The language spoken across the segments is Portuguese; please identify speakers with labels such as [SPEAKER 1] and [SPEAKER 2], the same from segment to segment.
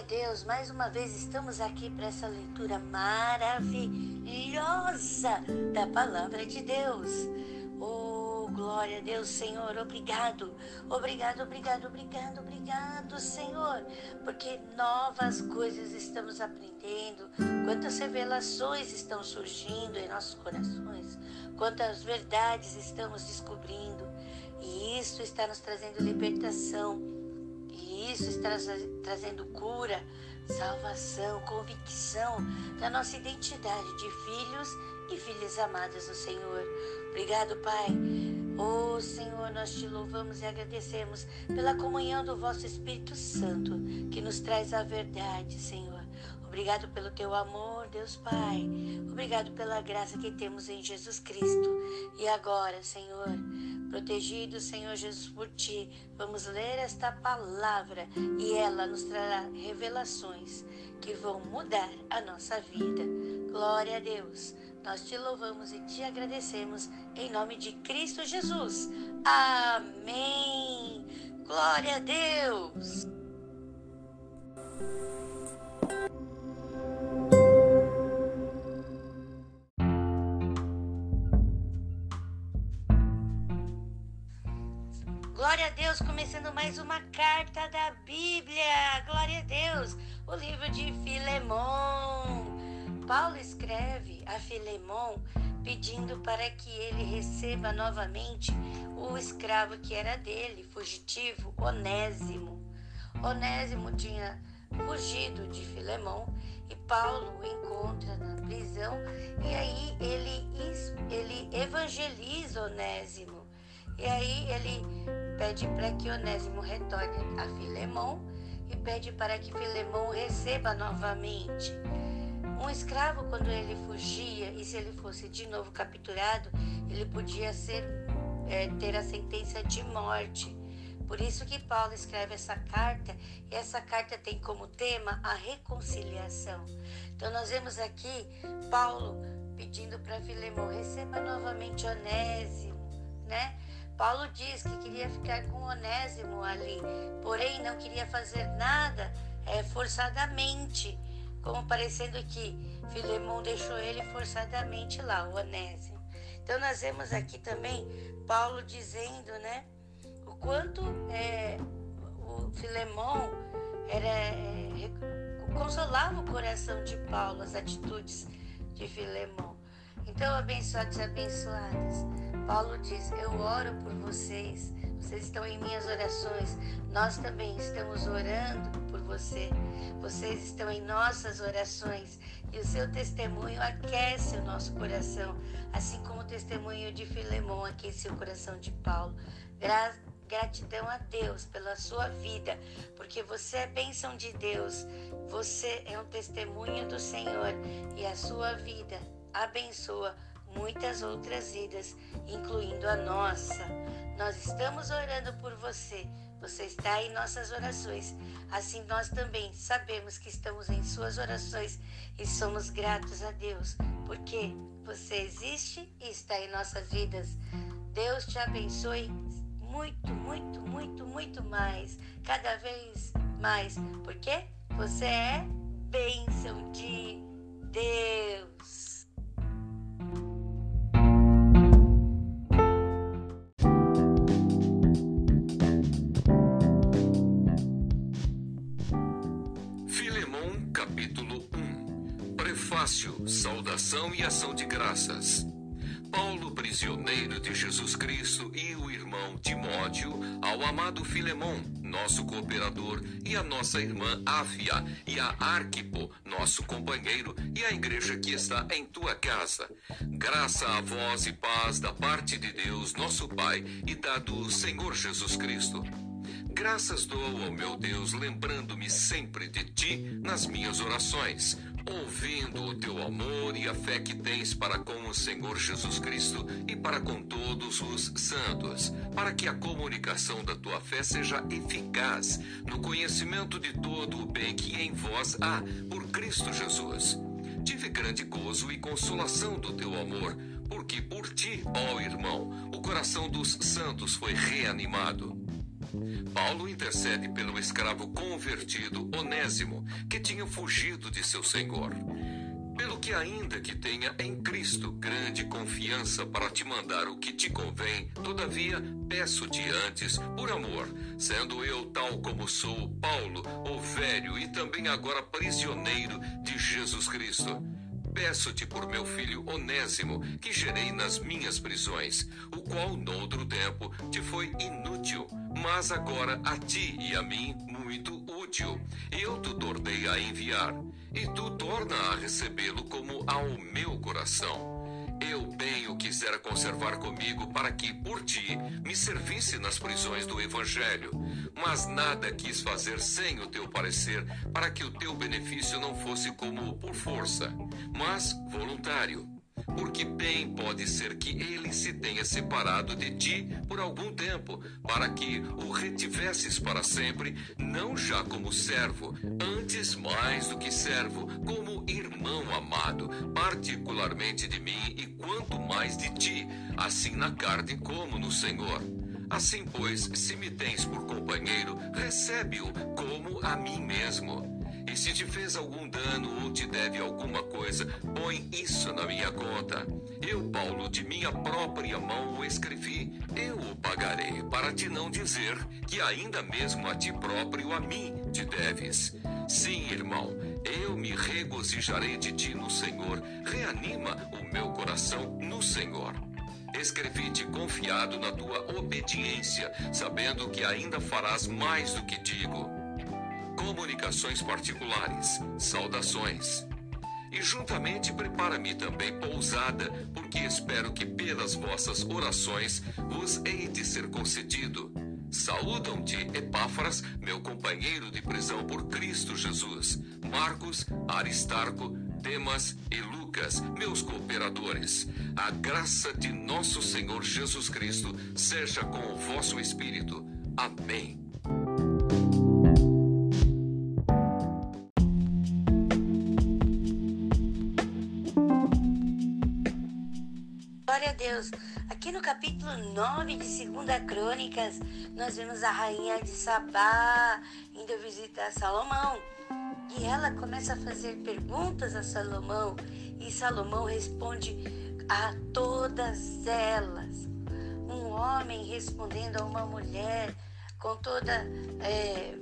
[SPEAKER 1] a Deus, mais uma vez estamos aqui para essa leitura maravilhosa da palavra de Deus. Oh, glória a Deus, Senhor, obrigado, obrigado, obrigado, obrigado, obrigado, Senhor, porque novas coisas estamos aprendendo, quantas revelações estão surgindo em nossos corações, quantas verdades estamos descobrindo, e isso está nos trazendo libertação isso está trazendo cura, salvação, convicção da nossa identidade de filhos e filhas amadas do Senhor. Obrigado, Pai. Oh Senhor, nós te louvamos e agradecemos pela comunhão do vosso Espírito Santo que nos traz a verdade, Senhor. Obrigado pelo teu amor, Deus Pai. Obrigado pela graça que temos em Jesus Cristo. E agora, Senhor, protegido, Senhor Jesus, por ti. Vamos ler esta palavra e ela nos trará revelações que vão mudar a nossa vida. Glória a Deus. Nós te louvamos e te agradecemos em nome de Cristo Jesus. Amém. Glória a Deus. Glória a Deus, começando mais uma carta da Bíblia. Glória a Deus, o livro de Filemão. Paulo escreve a Filemão pedindo para que ele receba novamente o escravo que era dele, fugitivo, Onésimo. Onésimo tinha fugido de Filemão e Paulo o encontra na prisão e aí ele, ele evangeliza Onésimo. E aí ele pede para que Onésimo retorne a Filemão e pede para que Filemão receba novamente. Um escravo, quando ele fugia e se ele fosse de novo capturado, ele podia ser, é, ter a sentença de morte. Por isso que Paulo escreve essa carta, e essa carta tem como tema a reconciliação. Então nós vemos aqui Paulo pedindo para Filemão, receba novamente Onésimo, né? Paulo diz que queria ficar com Onésimo ali, porém não queria fazer nada é, forçadamente, como parecendo que Filemão deixou ele forçadamente lá, o Onésimo. Então nós vemos aqui também Paulo dizendo, né, o quanto é, o Filemão era, é, consolava o coração de Paulo, as atitudes de Filemão. Então, abençoados e abençoadas, Paulo diz: Eu oro por vocês, vocês estão em minhas orações, nós também estamos orando por você, vocês estão em nossas orações. E o seu testemunho aquece o nosso coração, assim como o testemunho de Filemão aqueceu o coração de Paulo. Gra gratidão a Deus pela sua vida, porque você é bênção de Deus, você é um testemunho do Senhor e a sua vida abençoa muitas outras vidas, incluindo a nossa. Nós estamos orando por você. Você está em nossas orações. Assim nós também sabemos que estamos em suas orações e somos gratos a Deus, porque você existe e está em nossas vidas. Deus te abençoe muito, muito, muito, muito mais, cada vez mais, porque você é bênção
[SPEAKER 2] ação de graças. Paulo, prisioneiro de Jesus Cristo, e o irmão Timóteo, ao amado Filemão, nosso cooperador, e a nossa irmã Áfia, e a Arquipo, nosso companheiro, e a igreja que está em tua casa. Graça a vós e paz da parte de Deus, nosso Pai, e da do Senhor Jesus Cristo. Graças dou ao meu Deus, lembrando-me sempre de ti nas minhas orações ouvindo o teu amor e a fé que tens para com o Senhor Jesus Cristo e para com todos os santos, para que a comunicação da tua fé seja eficaz no conhecimento de todo o bem que em vós há por Cristo Jesus. Tive grande gozo e consolação do teu amor, porque por ti, ó irmão, o coração dos santos foi reanimado. Paulo intercede pelo escravo convertido Onésimo, que tinha fugido de seu senhor. Pelo que, ainda que tenha em Cristo grande confiança para te mandar o que te convém, todavia peço-te antes, por amor, sendo eu tal como sou, Paulo, o velho e também agora prisioneiro de Jesus Cristo. Peço-te por meu filho Onésimo, que gerei nas minhas prisões, o qual, noutro tempo, te foi inútil, mas agora a ti e a mim muito útil. Eu te tornei a enviar e tu torna a recebê-lo como ao meu coração. Eu bem o quisera conservar comigo para que, por ti, me servisse nas prisões do Evangelho, mas nada quis fazer sem o teu parecer, para que o teu benefício não fosse como por força, mas voluntário porque bem pode ser que ele se tenha separado de ti por algum tempo, para que o retivesses para sempre, não já como servo, antes mais do que servo, como irmão amado, particularmente de mim e quanto mais de ti, assim na carne como no Senhor. Assim, pois, se me tens por companheiro, recebe-o como a mim mesmo. E se te fez algum dano ou te deve alguma coisa, põe isso na minha conta. Eu, Paulo, de minha própria mão o escrevi. Eu o pagarei, para te não dizer que ainda mesmo a ti próprio a mim te deves. Sim, irmão, eu me regozijarei de ti no Senhor. Reanima o meu coração no Senhor. Escrevi-te confiado na tua obediência, sabendo que ainda farás mais do que digo comunicações particulares, saudações. E juntamente prepara-me também pousada, porque espero que pelas vossas orações vos hei de ser concedido. Saúdam-te, Epáfras, meu companheiro de prisão por Cristo Jesus, Marcos, Aristarco, Demas e Lucas, meus cooperadores. A graça de nosso Senhor Jesus Cristo seja com o vosso espírito. Amém.
[SPEAKER 1] Deus. Aqui no capítulo 9 de 2 Crônicas, nós vemos a rainha de Sabá indo visitar Salomão. E ela começa a fazer perguntas a Salomão. E Salomão responde a todas elas. Um homem respondendo a uma mulher com toda. É,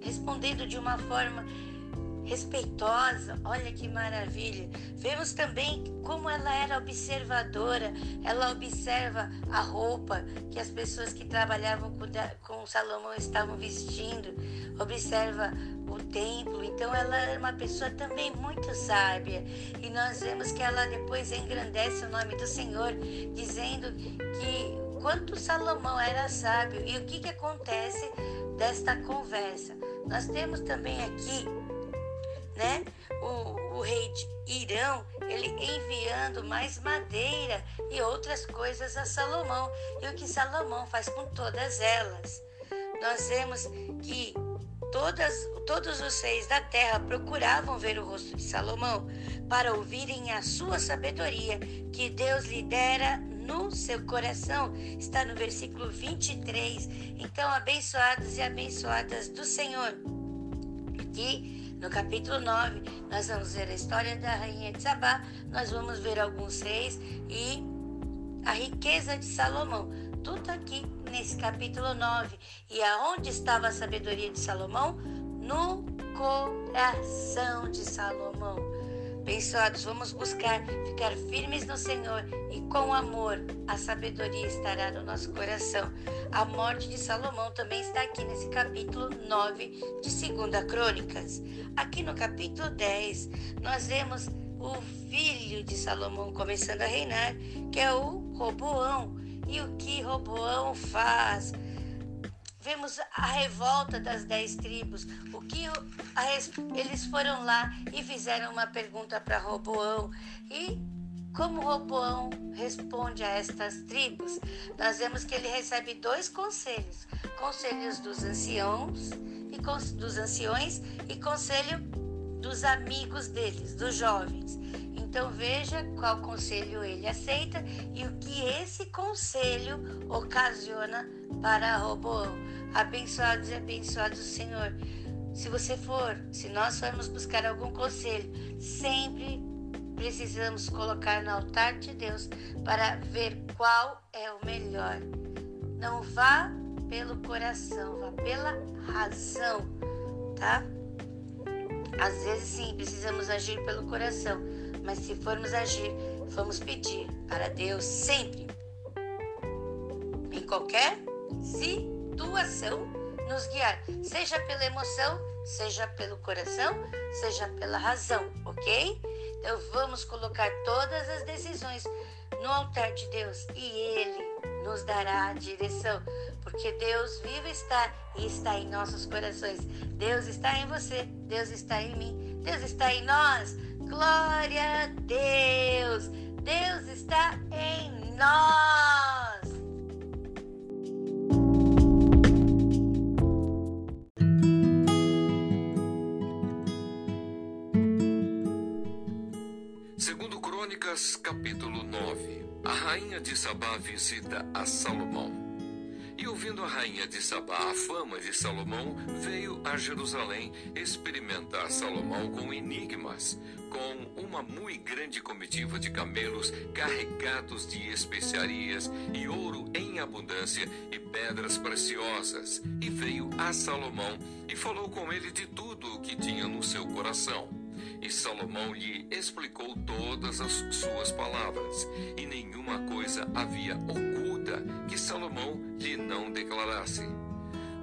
[SPEAKER 1] respondendo de uma forma respeitosa, olha que maravilha. Vemos também como ela era observadora, ela observa a roupa que as pessoas que trabalhavam com Salomão estavam vestindo, observa o templo, então ela era uma pessoa também muito sábia. E nós vemos que ela depois engrandece o nome do Senhor, dizendo que quanto Salomão era sábio e o que, que acontece desta conversa. Nós temos também aqui né? O, o rei de Irão, ele enviando mais madeira e outras coisas a Salomão. E o que Salomão faz com todas elas? Nós vemos que todas, todos os reis da terra procuravam ver o rosto de Salomão para ouvirem a sua sabedoria que Deus lhe dera no seu coração. Está no versículo 23. Então, abençoados e abençoadas do Senhor. Aqui no capítulo 9, nós vamos ver a história da rainha de Sabá, nós vamos ver alguns reis e a riqueza de Salomão. Tudo aqui nesse capítulo 9. E aonde estava a sabedoria de Salomão? No coração de Salomão. Abençoados, vamos buscar ficar firmes no Senhor e com amor a sabedoria estará no nosso coração. A morte de Salomão também está aqui nesse capítulo 9 de 2 Crônicas. Aqui no capítulo 10, nós vemos o filho de Salomão começando a reinar, que é o Roboão. E o que Roboão faz? Vemos a revolta das dez tribos. O que eles foram lá e fizeram uma pergunta para Roboão. E como Roboão responde a estas tribos? Nós vemos que ele recebe dois conselhos: conselhos dos anciãos e dos anciões e conselho dos amigos deles, dos jovens. Então veja qual conselho ele aceita e o que esse conselho ocasiona para Roboão. Abençoados e abençoados Senhor. Se você for, se nós formos buscar algum conselho, sempre precisamos colocar no altar de Deus para ver qual é o melhor. Não vá pelo coração, vá pela razão, tá? Às vezes sim, precisamos agir pelo coração, mas se formos agir, vamos pedir para Deus sempre, em qualquer situação, nos guiar, seja pela emoção, seja pelo coração, seja pela razão, ok? Então vamos colocar todas as decisões no altar de Deus e Ele nos dará a direção, porque Deus vivo está e está em nossos corações. Deus está em você, Deus está em mim, Deus está em nós. Glória a Deus! Deus está em nós!
[SPEAKER 2] Segundo Crônicas, capítulo 9. A rainha de Sabá visita a Salomão. E ouvindo a rainha de Sabá a fama de Salomão, veio a Jerusalém experimentar Salomão com enigmas, com uma muito grande comitiva de camelos carregados de especiarias e ouro em abundância e pedras preciosas. E veio a Salomão e falou com ele de tudo o que tinha no seu coração. E Salomão lhe explicou todas as suas palavras, e nenhuma coisa havia oculta que Salomão lhe não declarasse.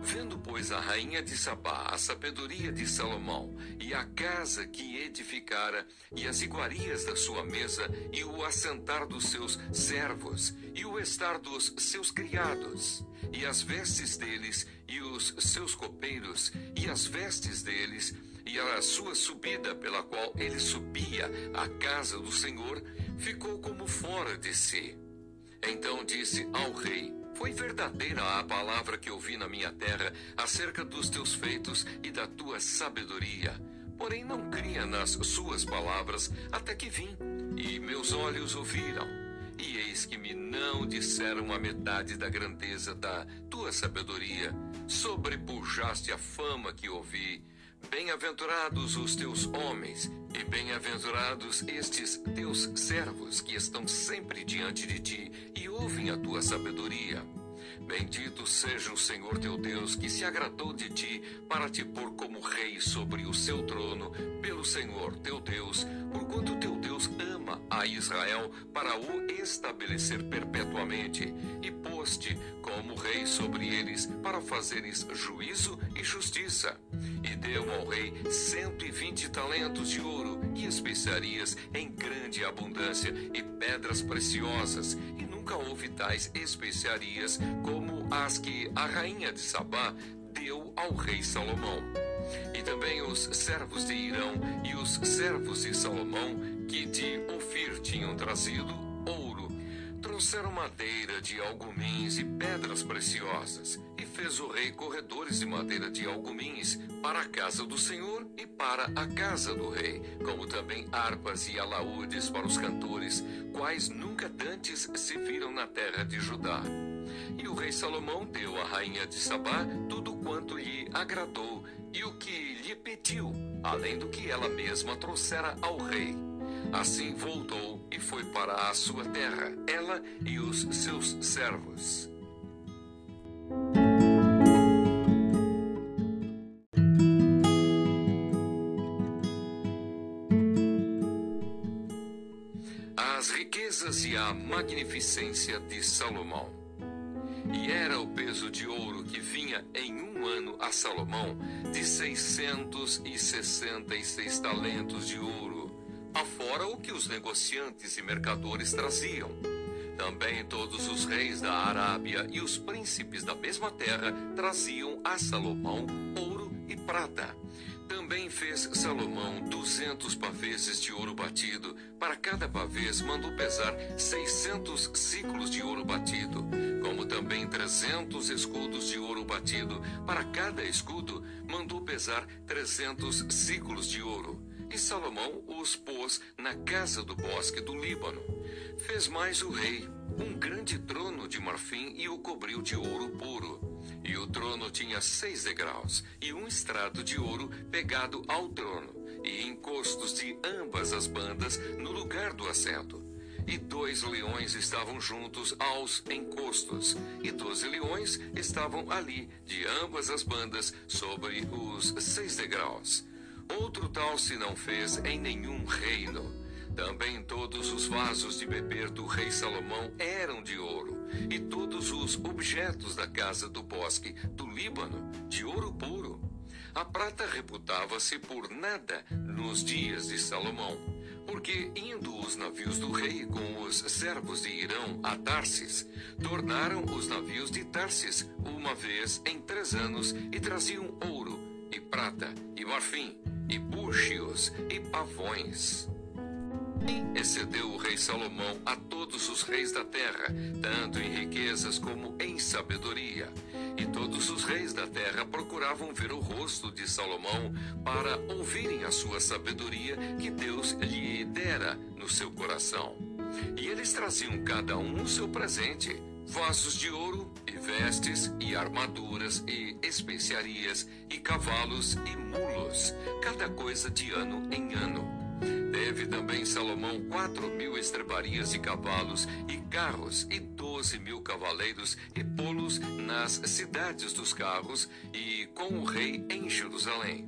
[SPEAKER 2] Vendo, pois, a rainha de Sabá a sabedoria de Salomão, e a casa que edificara, e as iguarias da sua mesa, e o assentar dos seus servos, e o estar dos seus criados, e as vestes deles, e os seus copeiros, e as vestes deles, e a sua subida pela qual ele subia à casa do Senhor, ficou como fora de si. Então disse ao rei: Foi verdadeira a palavra que ouvi na minha terra acerca dos teus feitos e da tua sabedoria. Porém, não cria nas suas palavras até que vim, e meus olhos ouviram. E eis que me não disseram a metade da grandeza da tua sabedoria. Sobrepujaste a fama que ouvi Bem-aventurados os teus homens, e bem-aventurados estes teus servos que estão sempre diante de ti e ouvem a tua sabedoria. Bendito seja o Senhor teu Deus, que se agradou de ti para te pôr como rei sobre o seu trono, pelo Senhor teu Deus, porquanto teu a Israel para o estabelecer perpetuamente, e pôs-te como rei sobre eles para fazeres juízo e justiça. E deu ao rei cento e vinte talentos de ouro e especiarias em grande abundância e pedras preciosas, e nunca houve tais especiarias como as que a rainha de Sabá deu ao rei Salomão. E também os servos de Irão e os servos de Salomão, que de Ofir tinham trazido ouro, trouxeram madeira de algumins e pedras preciosas, e fez o rei corredores de madeira de algumins para a casa do Senhor e para a casa do rei, como também harpas e alaúdes para os cantores, quais nunca dantes se viram na terra de Judá. E o rei Salomão deu à rainha de Sabá tudo quanto lhe agradou e o que lhe pediu, além do que ela mesma trouxera ao rei. Assim voltou e foi para a sua terra, ela e os seus servos. As riquezas e a magnificência de Salomão. E era o peso de ouro que vinha em um ano a Salomão de seiscentos e sessenta e seis talentos de ouro, afora o que os negociantes e mercadores traziam. Também todos os reis da Arábia e os príncipes da mesma terra traziam a Salomão ouro e prata. Também fez Salomão duzentos pavês de ouro batido. Para cada pavês mandou pesar seiscentos ciclos de ouro batido, como também trezentos escudos de ouro batido. Para cada escudo mandou pesar trezentos ciclos de ouro E Salomão os pôs na casa do bosque do Líbano. Fez mais o rei um grande trono de marfim e o cobriu de ouro puro. E o trono tinha seis degraus e um estrado de ouro pegado ao trono, e encostos de ambas as bandas no lugar do assento. E dois leões estavam juntos aos encostos, e doze leões estavam ali, de ambas as bandas, sobre os seis degraus. Outro tal se não fez em nenhum reino. Também todos os vasos de beber do rei Salomão eram de ouro, e todos os objetos da casa do bosque do Líbano, de ouro puro. A prata reputava-se por nada nos dias de Salomão, porque indo os navios do rei com os servos de Irão a Tarsis, tornaram os navios de Tarsis uma vez em três anos e traziam ouro, e prata, e marfim, e buchios, e pavões. E excedeu o rei Salomão a todos os reis da terra, tanto em riquezas como em sabedoria. E todos os reis da terra procuravam ver o rosto de Salomão para ouvirem a sua sabedoria que Deus lhe dera no seu coração. E eles traziam cada um o seu presente: vasos de ouro, e vestes, e armaduras, e especiarias, e cavalos, e mulos, cada coisa de ano em ano. Teve também Salomão quatro mil estrebarias de cavalos e carros, e doze mil cavaleiros e polos nas cidades dos carros, e com o rei em Jerusalém.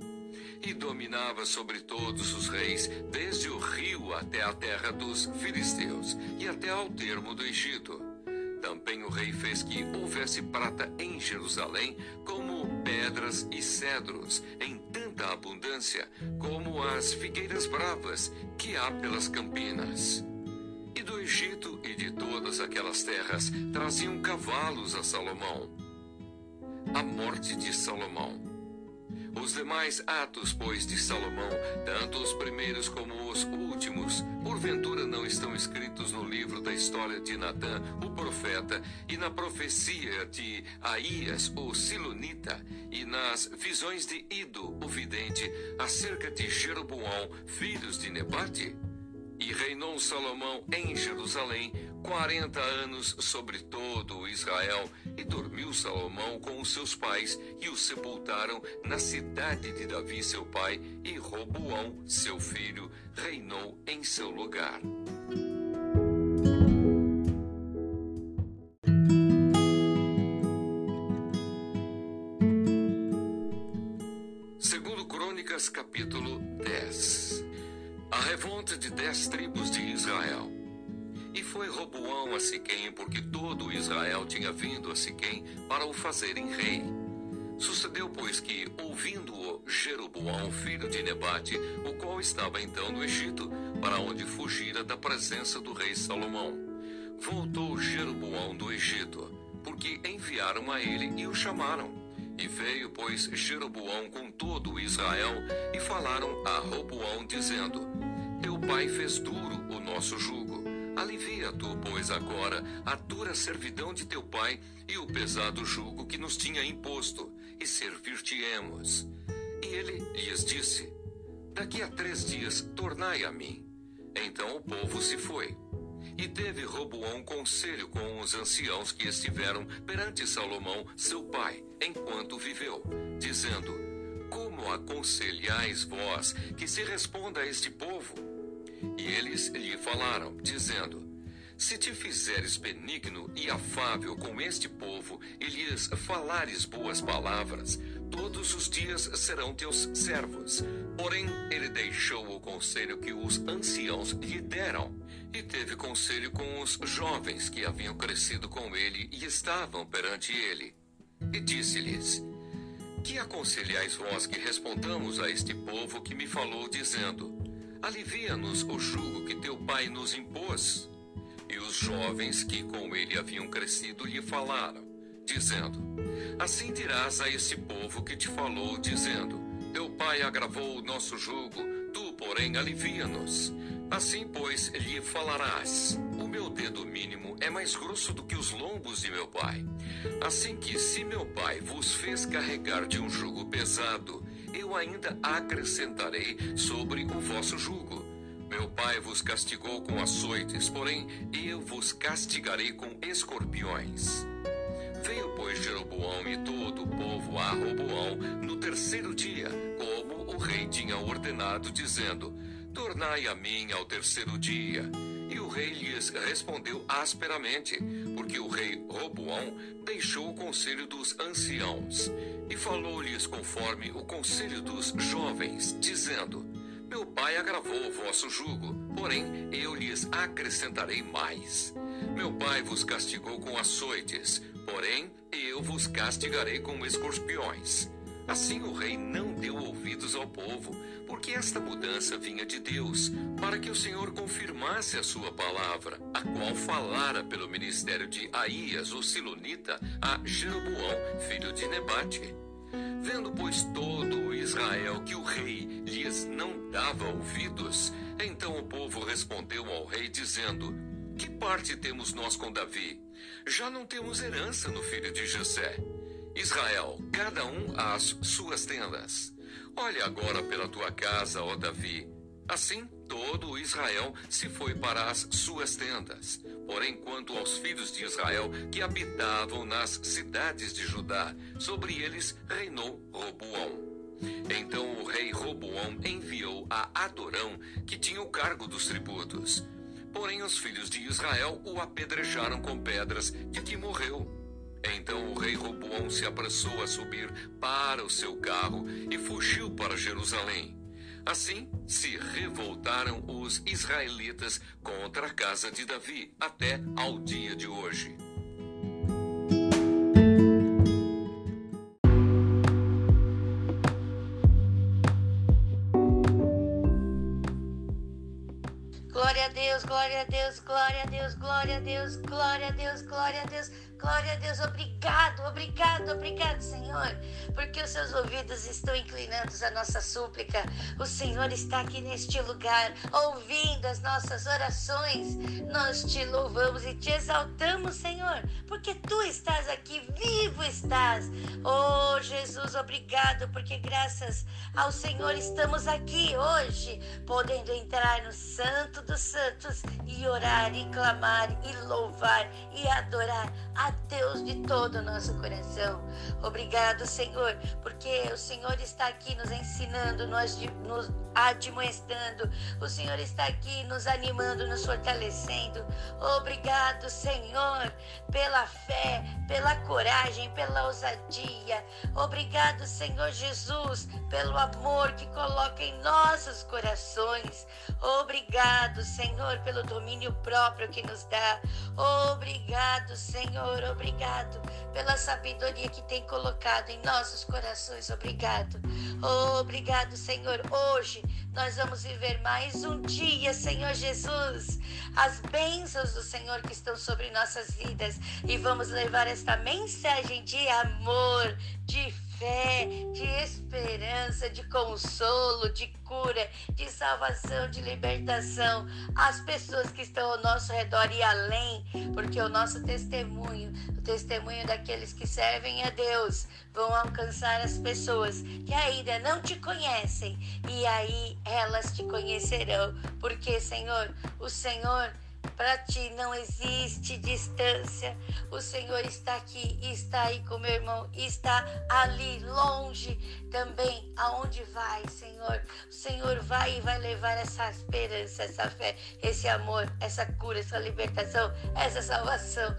[SPEAKER 2] E dominava sobre todos os reis, desde o rio até a terra dos filisteus, e até ao termo do Egito. Também o rei fez que houvesse prata em Jerusalém, como pedras e cedros, em tanta abundância como as figueiras bravas que há pelas campinas. E do Egito e de todas aquelas terras traziam cavalos a Salomão. A morte de Salomão. Os demais atos, pois, de Salomão, tanto os primeiros como os últimos, porventura não estão escritos no livro da história de Natã, o profeta, e na profecia de Aías, o Silonita, e nas visões de Ido, o vidente, acerca de Jeroboão, filhos de Nebate? E reinou Salomão em Jerusalém quarenta anos sobre todo Israel, e dormiu Salomão com os seus pais, e o sepultaram na cidade de Davi seu pai, e Roboão, seu filho, reinou em seu lugar. Dez tribos de Israel. E foi Roboão a Siquém, porque todo Israel tinha vindo a Siquém para o fazerem rei. Sucedeu, pois, que, ouvindo-o Jeroboão, filho de Nebate, o qual estava então no Egito, para onde fugira da presença do rei Salomão, voltou Jeroboão do Egito, porque enviaram a ele e o chamaram. E veio, pois, Jeroboão com todo Israel, e falaram a Roboão, dizendo: Teu pai fez duro o nosso jugo Alivia tu, pois, agora a dura servidão de teu pai e o pesado jugo que nos tinha imposto, e servir-te-emos. E ele lhes disse: Daqui a três dias tornai a mim. Então o povo se foi. E teve Roboão conselho com os anciãos que estiveram perante Salomão, seu pai, enquanto viveu, dizendo: Como aconselhais vós que se responda a este povo? E eles lhe falaram, dizendo: Se te fizeres benigno e afável com este povo e lhes falares boas palavras, todos os dias serão teus servos. Porém, ele deixou o conselho que os anciãos lhe deram, e teve conselho com os jovens que haviam crescido com ele e estavam perante ele. E disse-lhes: Que aconselhais vós que respondamos a este povo que me falou, dizendo: Alivia-nos o jugo que teu pai nos impôs. E os jovens que com ele haviam crescido lhe falaram, dizendo: Assim dirás a esse povo que te falou, dizendo: Teu pai agravou o nosso jugo, tu, porém, alivia-nos. Assim, pois, lhe falarás: O meu dedo mínimo é mais grosso do que os lombos de meu pai. Assim que, se meu pai vos fez carregar de um jugo pesado, eu ainda acrescentarei sobre o vosso jugo. Meu pai vos castigou com açoites, porém eu vos castigarei com escorpiões. Veio, pois, Jeroboão e todo o povo a Roboão no terceiro dia, como o rei tinha ordenado, dizendo: Tornai a mim ao terceiro dia. Rei lhes respondeu asperamente, porque o rei Roboão deixou o conselho dos anciãos e falou-lhes conforme o conselho dos jovens, dizendo: Meu pai agravou o vosso jugo, porém eu lhes acrescentarei mais. Meu pai vos castigou com açoites, porém eu vos castigarei com escorpiões. Assim o rei não deu ouvidos ao povo, porque esta mudança vinha de Deus, para que o Senhor confirmasse a sua palavra, a qual falara pelo ministério de Aías, o Silonita, a Jeroboão, filho de Nebate. Vendo, pois, todo Israel que o rei lhes não dava ouvidos, então o povo respondeu ao rei, dizendo: Que parte temos nós com Davi? Já não temos herança no filho de Jessé. Israel, cada um às suas tendas. Olha agora pela tua casa, ó Davi. Assim, todo Israel se foi para as suas tendas. Porém, quanto aos filhos de Israel que habitavam nas cidades de Judá, sobre eles reinou Roboão. Então o rei Roboão enviou a Adorão, que tinha o cargo dos tributos. Porém, os filhos de Israel o apedrejaram com pedras, de que morreu. Então o rei Roboão se apressou a subir para o seu carro e fugiu para Jerusalém. Assim se revoltaram os israelitas contra a casa de Davi até ao dia de hoje.
[SPEAKER 1] Deus, glória a Deus, glória a Deus, glória a Deus, glória a Deus, glória a Deus. Glória a Deus, obrigado, obrigado, obrigado, Senhor, porque os seus ouvidos estão inclinados à nossa súplica. O Senhor está aqui neste lugar, ouvindo as nossas orações. Nós te louvamos e te exaltamos, Senhor, porque tu estás aqui, vivo estás. Oh, Jesus, obrigado, porque graças ao Senhor estamos aqui hoje, podendo entrar no Santo dos Santos e orar e clamar e louvar e adorar a Deus de todo o nosso coração. Obrigado, Senhor, porque o Senhor está aqui nos ensinando, nos, nos admoestando. O Senhor está aqui nos animando, nos fortalecendo. Obrigado, Senhor, pela fé, pela coragem, pela ousadia. Obrigado, Senhor Jesus, pelo amor que coloca em nossos corações. Obrigado, Senhor, pelo domínio próprio que nos dá. Obrigado, Senhor, obrigado pela sabedoria que tem colocado em nossos corações. Obrigado. Obrigado, Senhor. Hoje nós vamos viver mais um dia, Senhor Jesus. As bênçãos do Senhor que estão sobre nossas vidas e vamos levar esta mensagem de amor, de fé, de esperança, de consolo, de cura, de salvação, de libertação. Às pessoas que estão ao nosso redor e além, porque o nosso testemunho, o testemunho daqueles que servem a Deus, vão alcançar as pessoas que ainda não te conhecem. E aí elas te conhecerão, porque Senhor, o Senhor para ti não existe distância. O Senhor está aqui, está aí com meu irmão, está ali longe também. Aonde vai, Senhor? O Senhor vai e vai levar essa esperança, essa fé, esse amor, essa cura, essa libertação, essa salvação.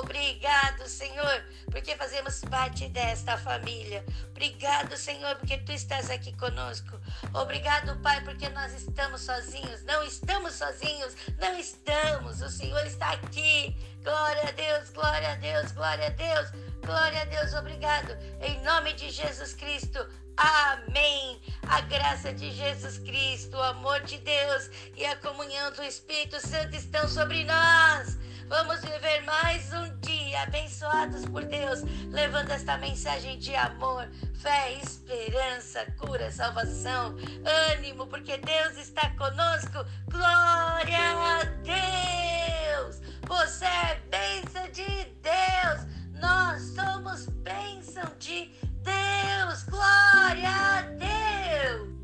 [SPEAKER 1] Obrigado, Senhor, porque fazemos parte desta família. Obrigado, Senhor, porque tu estás aqui conosco. Obrigado, Pai, porque nós estamos sozinhos. Não estamos sozinhos, não estamos. O Senhor está aqui. Glória a Deus, glória a Deus, glória a Deus. Glória a Deus, obrigado. Em nome de Jesus Cristo. Amém. A graça de Jesus Cristo, o amor de Deus e a comunhão do Espírito Santo estão sobre nós. Vamos viver mais um dia dia, abençoados por Deus, levando esta mensagem de amor, fé, esperança, cura, salvação, ânimo, porque Deus está conosco. Glória a Deus! Você é bênção de Deus! Nós somos bênção de Deus! Glória a Deus!